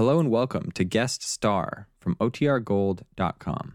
Hello and welcome to Guest Star from OTRGold.com.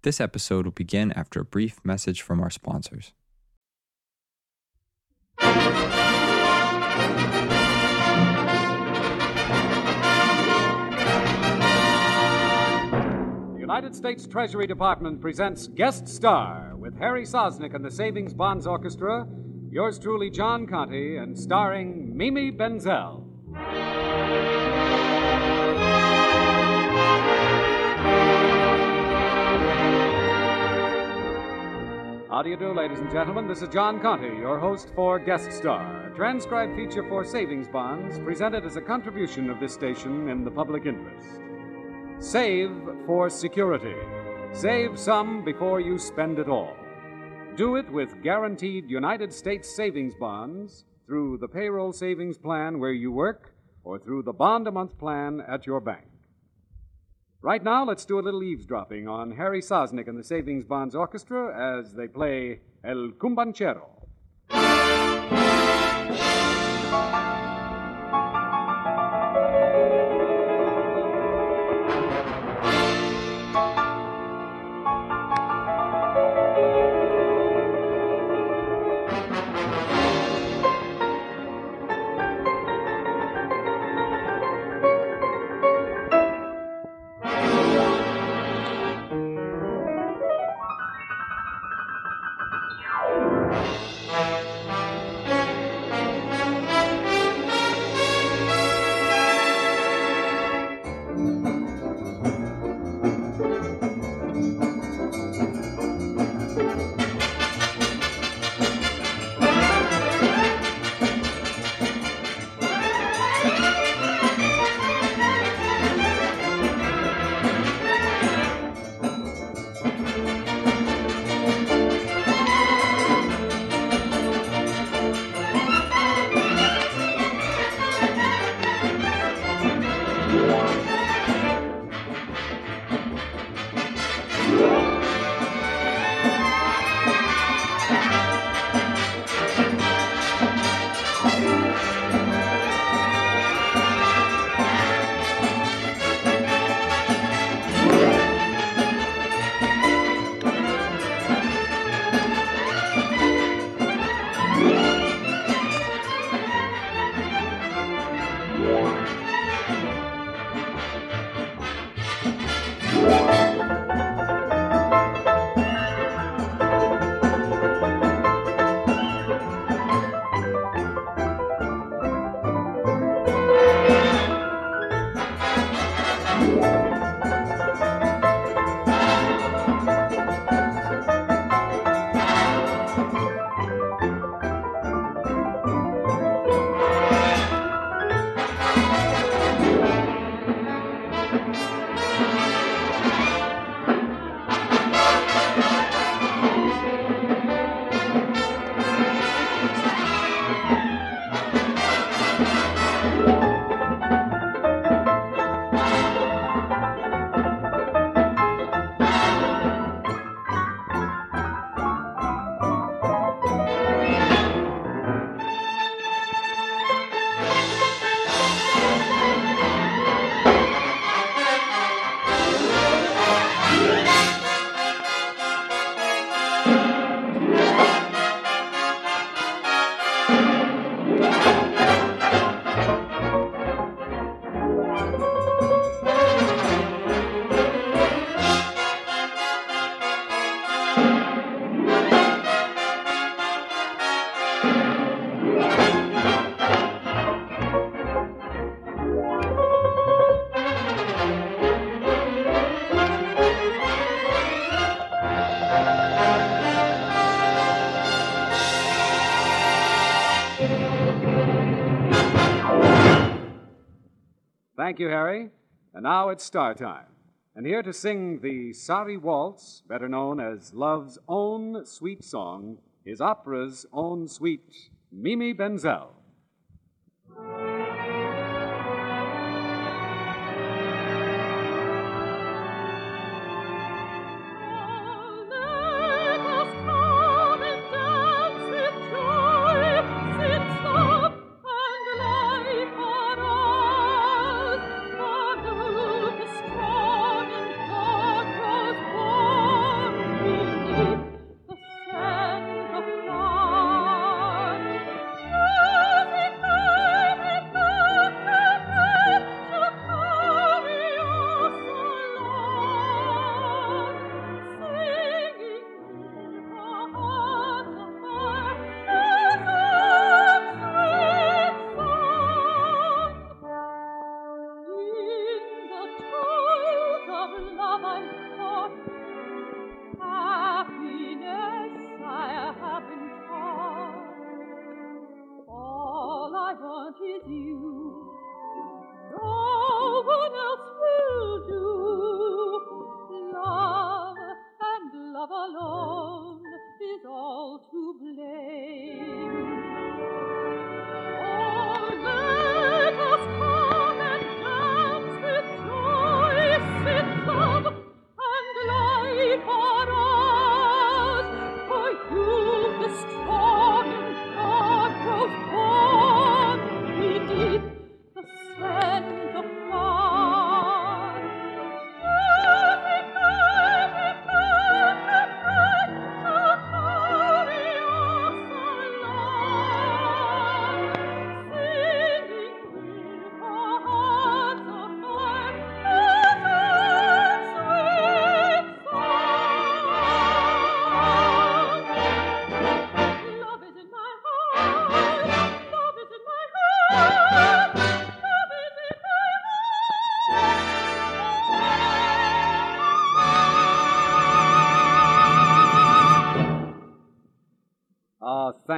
This episode will begin after a brief message from our sponsors. The United States Treasury Department presents Guest Star with Harry Sosnik and the Savings Bonds Orchestra, yours truly, John Conte, and starring Mimi Benzel. How do you do, ladies and gentlemen? This is John Conte, your host for Guest Star, transcribed feature for savings bonds presented as a contribution of this station in the public interest. Save for security. Save some before you spend it all. Do it with guaranteed United States savings bonds through the payroll savings plan where you work or through the bond a month plan at your bank. Right now, let's do a little eavesdropping on Harry Sosnik and the Savings Bonds Orchestra as they play El Cumbanchero. Thank you, Harry. And now it's star time. And here to sing the Sari Waltz, better known as Love's own sweet song, is opera's own sweet Mimi Benzel. With you.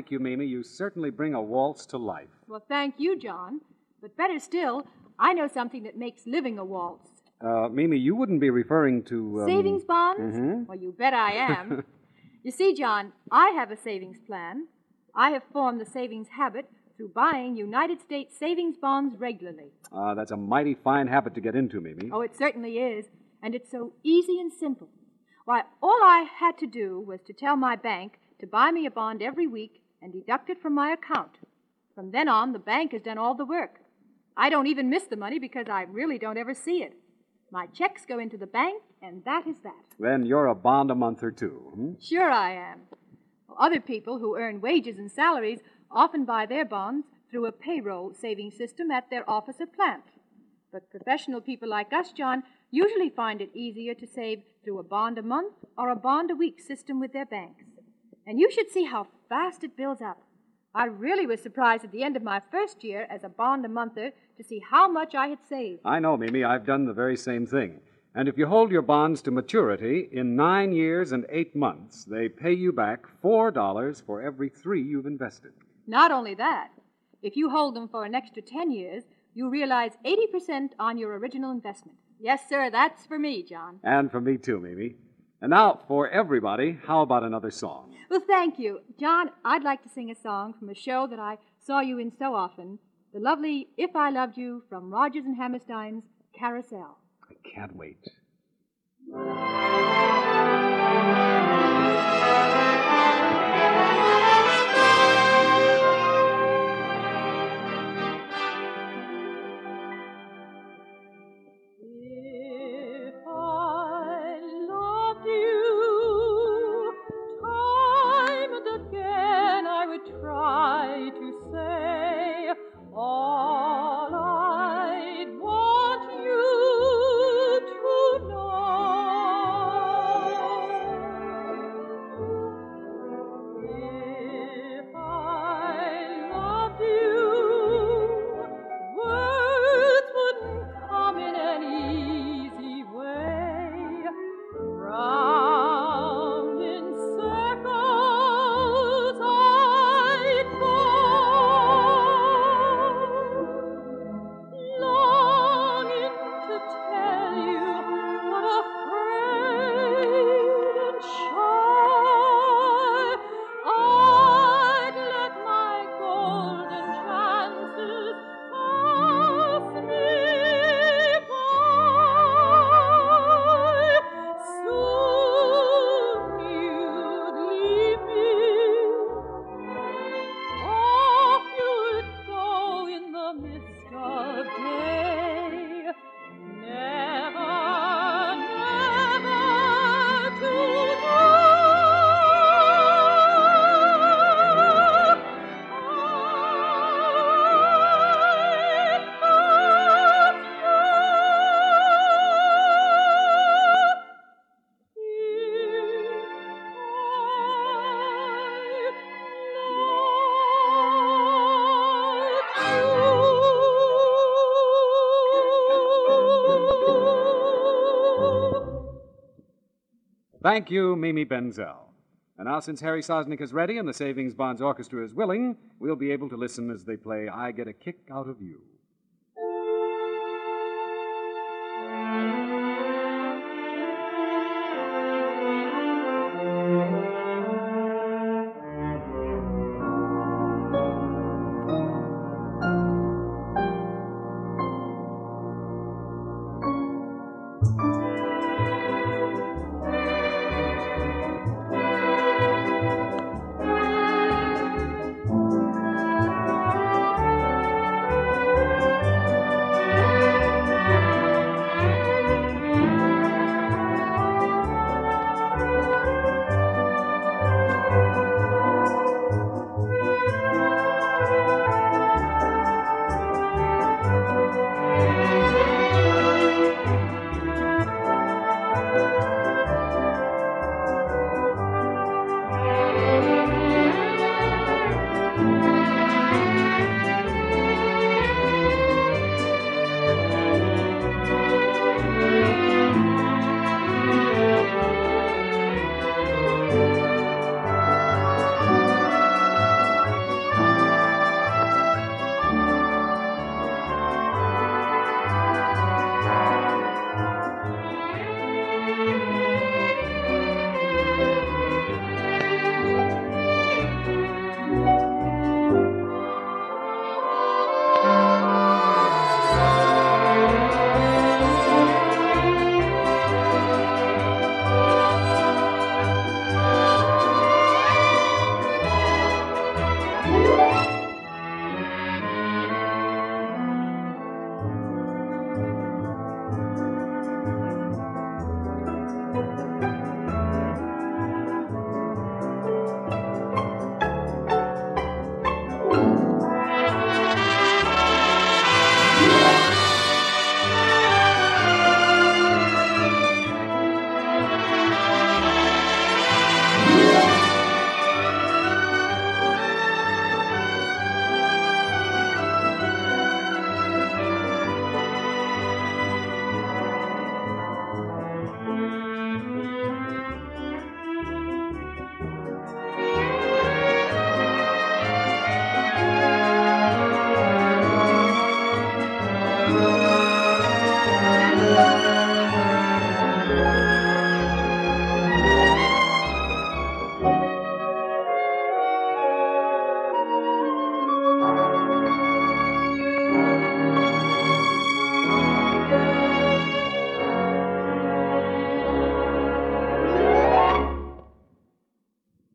Thank you, Mimi. You certainly bring a waltz to life. Well, thank you, John. But better still, I know something that makes living a waltz. Uh, Mimi, you wouldn't be referring to. Um, savings bonds? mhm. Well, you bet I am. you see, John, I have a savings plan. I have formed the savings habit through buying United States savings bonds regularly. Ah, that's a mighty fine habit to get into, Mimi. Oh, it certainly is. And it's so easy and simple. Why, all I had to do was to tell my bank to buy me a bond every week and deduct it from my account. From then on, the bank has done all the work. I don't even miss the money because I really don't ever see it. My checks go into the bank, and that is that. Then you're a bond a month or two. Hmm? Sure, I am. Well, Other people who earn wages and salaries often buy their bonds through a payroll saving system at their office or plant. But professional people like us, John, usually find it easier to save through a bond a month or a bond a week system with their banks. And you should see how fast it builds up. I really was surprised at the end of my first year as a bond a monther to see how much I had saved. I know, Mimi. I've done the very same thing. And if you hold your bonds to maturity, in nine years and eight months, they pay you back $4 for every three you've invested. Not only that, if you hold them for an extra 10 years, you realize 80% on your original investment. Yes, sir, that's for me, John. And for me, too, Mimi. And now, for everybody, how about another song? Well, thank you. John, I'd like to sing a song from a show that I saw you in so often the lovely If I Loved You from Rodgers and Hammerstein's Carousel. I can't wait. Thank you, Mimi Benzel. And now, since Harry Sosnik is ready and the Savings Bonds Orchestra is willing, we'll be able to listen as they play I Get a Kick Out of You.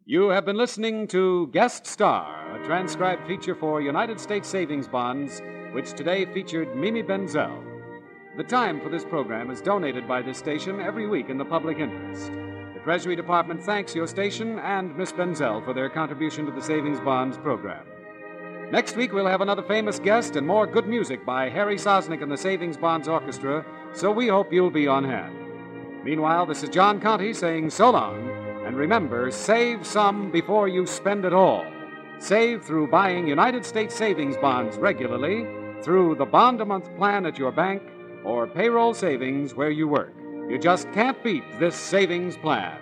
You have been listening to Guest Star, a transcribed feature for United States Savings Bonds, which today featured Mimi Benzel. The time for this program is donated by this station every week in the public interest. The Treasury Department thanks your station and Miss Benzel for their contribution to the Savings Bonds program. Next week, we'll have another famous guest and more good music by Harry Sosnik and the Savings Bonds Orchestra, so we hope you'll be on hand. Meanwhile, this is John Conte saying so long, and remember, save some before you spend it all. Save through buying United States savings bonds regularly, through the bond a month plan at your bank, or payroll savings where you work. You just can't beat this savings plan.